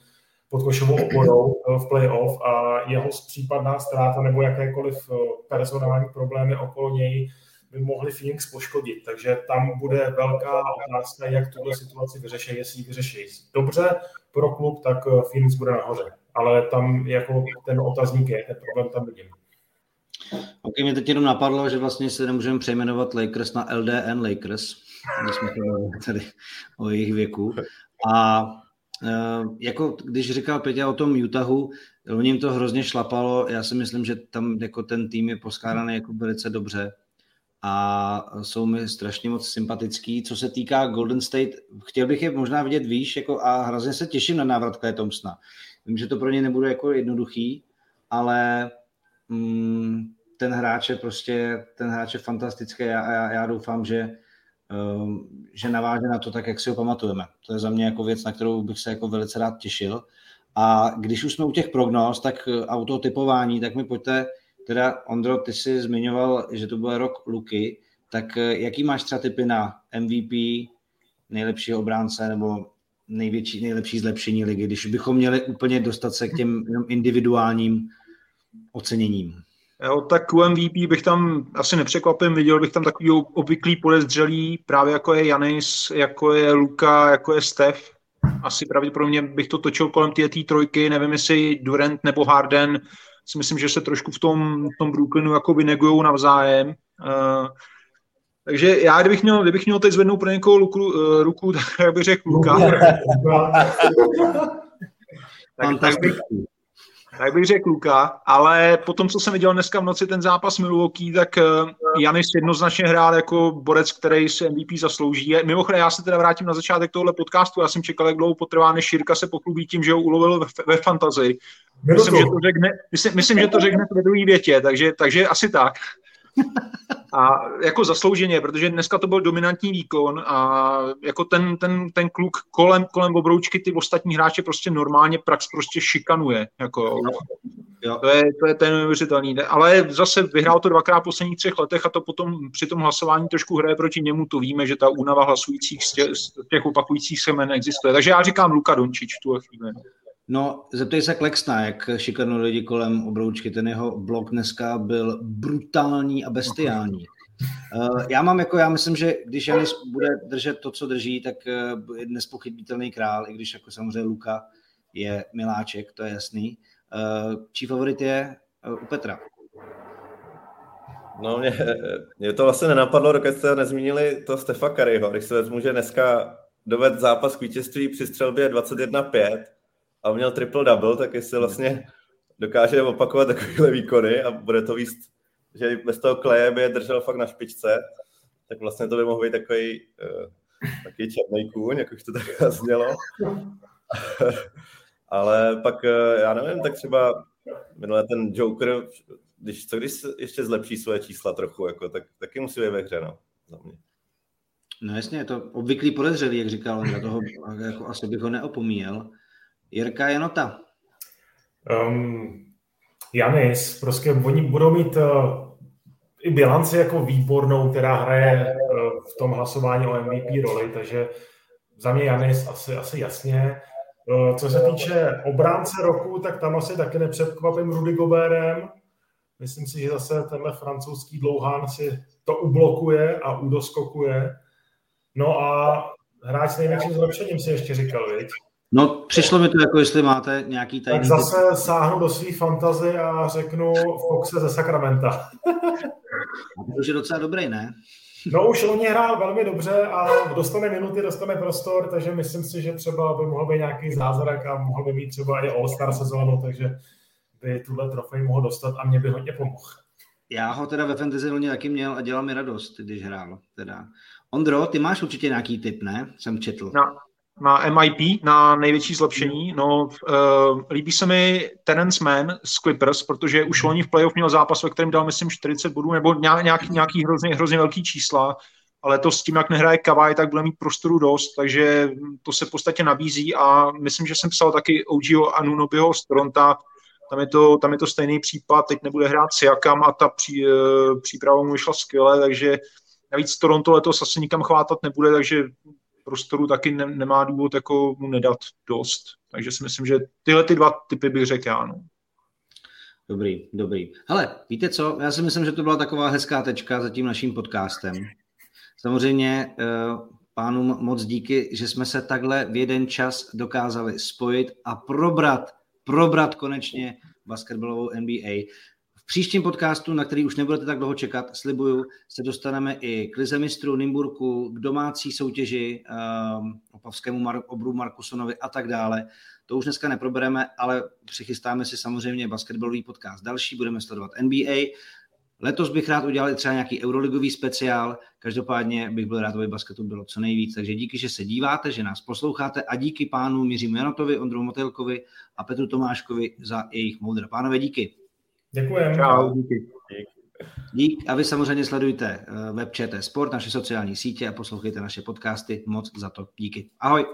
pod košovou oporou eh, v playoff a jeho případná ztráta nebo jakékoliv eh, personální problémy okolo něj by mohli Phoenix poškodit. Takže tam bude velká otázka, jak tuto situaci vyřeší, jestli ji vyřeší dobře pro klub, tak eh, Phoenix bude nahoře. Ale tam jako ten otazník je, ten problém tam vidím. Ok, mě teď jenom napadlo, že vlastně se nemůžeme přejmenovat Lakers na LDN Lakers, když jsme tady o jejich věku. A jako když říkal Petě o tom Utahu, o ním to hrozně šlapalo, já si myslím, že tam jako ten tým je poskládaný jako velice dobře a jsou mi strašně moc sympatický. Co se týká Golden State, chtěl bych je možná vidět výš jako a hrozně se těším na návrat Clay Thompsona. Vím, že to pro ně nebude jako jednoduchý, ale mm, ten hráč je prostě, ten hráč je fantastický a já, já doufám, že že naváže na to tak, jak si ho pamatujeme. To je za mě jako věc, na kterou bych se jako velice rád těšil. A když už jsme u těch prognóz, tak eh, autotypování, tak mi pojďte, teda Ondro, ty jsi zmiňoval, že to byl rok Luky, tak eh, jaký máš třeba typy na MVP, nejlepšího obránce nebo největší, nejlepší zlepšení ligy, když bychom měli úplně dostat se k těm individuálním oceněním. Jo, tak u MVP bych tam asi nepřekvapím, viděl bych tam takový obvyklý podezřelý, právě jako je Janis, jako je Luka, jako je Steph. Asi pravděpodobně bych to točil kolem té trojky, nevím jestli Durant nebo Harden, si myslím, že se trošku v tom, v tom Brooklynu jako negují navzájem. Uh, takže já, kdybych měl, kdybych měl teď zvednout pro někoho luku, uh, ruku, tak bych řekl Luka. tak, tak, bych, tak bych řekl Luka, ale potom, co jsem viděl dneska v noci ten zápas Milwaukee, tak uh, Janis jednoznačně hrál jako borec, který si MVP zaslouží. Mimochodem, já se teda vrátím na začátek tohle podcastu, já jsem čekal, jak dlouho potrvá, než Šírka se pochlubí tím, že ho ulovil ve, ve fantazii. Myslím, že to řekne, myslím, myslím, že to řekne ve druhé větě, takže, takže asi tak. A jako zaslouženě, protože dneska to byl dominantní výkon a jako ten, ten, ten kluk kolem, kolem obroučky ty ostatní hráče prostě normálně prax prostě šikanuje. Jako, jo. To, je, to je ten neuvěřitelný. Ale zase vyhrál to dvakrát v posledních třech letech a to potom při tom hlasování trošku hraje proti němu. To víme, že ta únava hlasujících z těch, z těch opakujících se jmen existuje. Takže já říkám Luka Dončič v tuhle chvíli. No, zeptej se Klexna, jak šikanul lidi kolem obroučky. Ten jeho blok dneska byl brutální a bestiální. Uh, já mám jako, já myslím, že když Janis bude držet to, co drží, tak uh, je nespochybnitelný král, i když jako samozřejmě Luka je miláček, to je jasný. Uh, čí favorit je uh, u Petra? No, mě, mě to vlastně nenapadlo, dokud jste nezmínili to Stefa Kariho. Když se vezmu, že dneska doved zápas k vítězství při střelbě 21-5, a měl triple-double, tak jestli vlastně dokáže opakovat takovéhle výkony a bude to víc, že bez toho kleje by je držel fakt na špičce, tak vlastně to by mohl být takový, uh, takový černý kůň, jak už to tak znělo. Ale pak, uh, já nevím, tak třeba minule ten Joker, když, co když ještě zlepší svoje čísla trochu, jako, tak taky musí být ve hře, no, za mě. No jasně, je to obvyklý podezřelý, jak říkal on, toho jako asi bych ho neopomíjel. Jirka Janota. Um, Janis, prostě oni budou mít uh, i bilanci jako výbornou, která hraje uh, v tom hlasování o MVP roli, takže za mě Janis asi, asi jasně. Uh, co se týče obránce roku, tak tam asi taky nepředkvapím Rudy Goberem. Myslím si, že zase tenhle francouzský dlouhán si to ublokuje a udoskokuje. No a hráč s největším zlepšením si ještě říkal, viď? No, přišlo mi to jako, jestli máte nějaký tajný... Tak zase typ. sáhnu do svý fantazy a řeknu Foxe ze Sacramenta. a to už je docela dobrý, ne? No už loni hrál velmi dobře a dostane minuty, dostane prostor, takže myslím si, že třeba by mohl být nějaký zázrak a mohl by mít třeba i All-Star sezónu, takže by tuhle trofej mohl dostat a mě by hodně pomohl. Já ho teda ve fantasy loni taky měl a dělal mi radost, když hrál. Teda. Ondro, ty máš určitě nějaký tip, ne? Jsem četl. No, na MIP, na největší zlepšení. No, uh, líbí se mi Terence Mann z Clippers, protože už loni v playoff měl zápas, ve kterém dal, myslím, 40 bodů, nebo nějaký, nějaký hrozně, hrozně velký čísla, ale to s tím, jak nehraje Kavaj, tak bude mít prostoru dost, takže to se v podstatě nabízí a myslím, že jsem psal taky OGO Anunobiho z Toronto, tam je, to, tam je to stejný případ, teď nebude hrát Siakam a ta pří, uh, příprava mu vyšla skvěle, takže navíc Toronto letos asi nikam chvátat nebude, takže prostoru taky ne, nemá důvod jako mu nedat dost. Takže si myslím, že tyhle ty dva typy bych řekl já. No. Dobrý, dobrý. Hele, víte co, já si myslím, že to byla taková hezká tečka za tím naším podcastem. Samozřejmě eh, pánům moc díky, že jsme se takhle v jeden čas dokázali spojit a probrat, probrat konečně basketbalovou NBA příštím podcastu, na který už nebudete tak dlouho čekat, slibuju, se dostaneme i k Lize mistrů Nymburku, k domácí soutěži um, opavskému Mar- obru Markusonovi a tak dále. To už dneska neprobereme, ale přichystáme si samozřejmě basketbalový podcast další, budeme sledovat NBA. Letos bych rád udělal třeba nějaký euroligový speciál, každopádně bych byl rád, aby basketu bylo co nejvíc. Takže díky, že se díváte, že nás posloucháte a díky pánu Mířimu Janotovi, Ondru Motelkovi a Petru Tomáškovi za jejich moudra. Pánové, díky. Děkujeme. Čau, díky. Dík. A vy samozřejmě sledujte eh, web ČT Sport, naše sociální sítě a poslouchejte naše podcasty. Moc za to díky. Ahoj.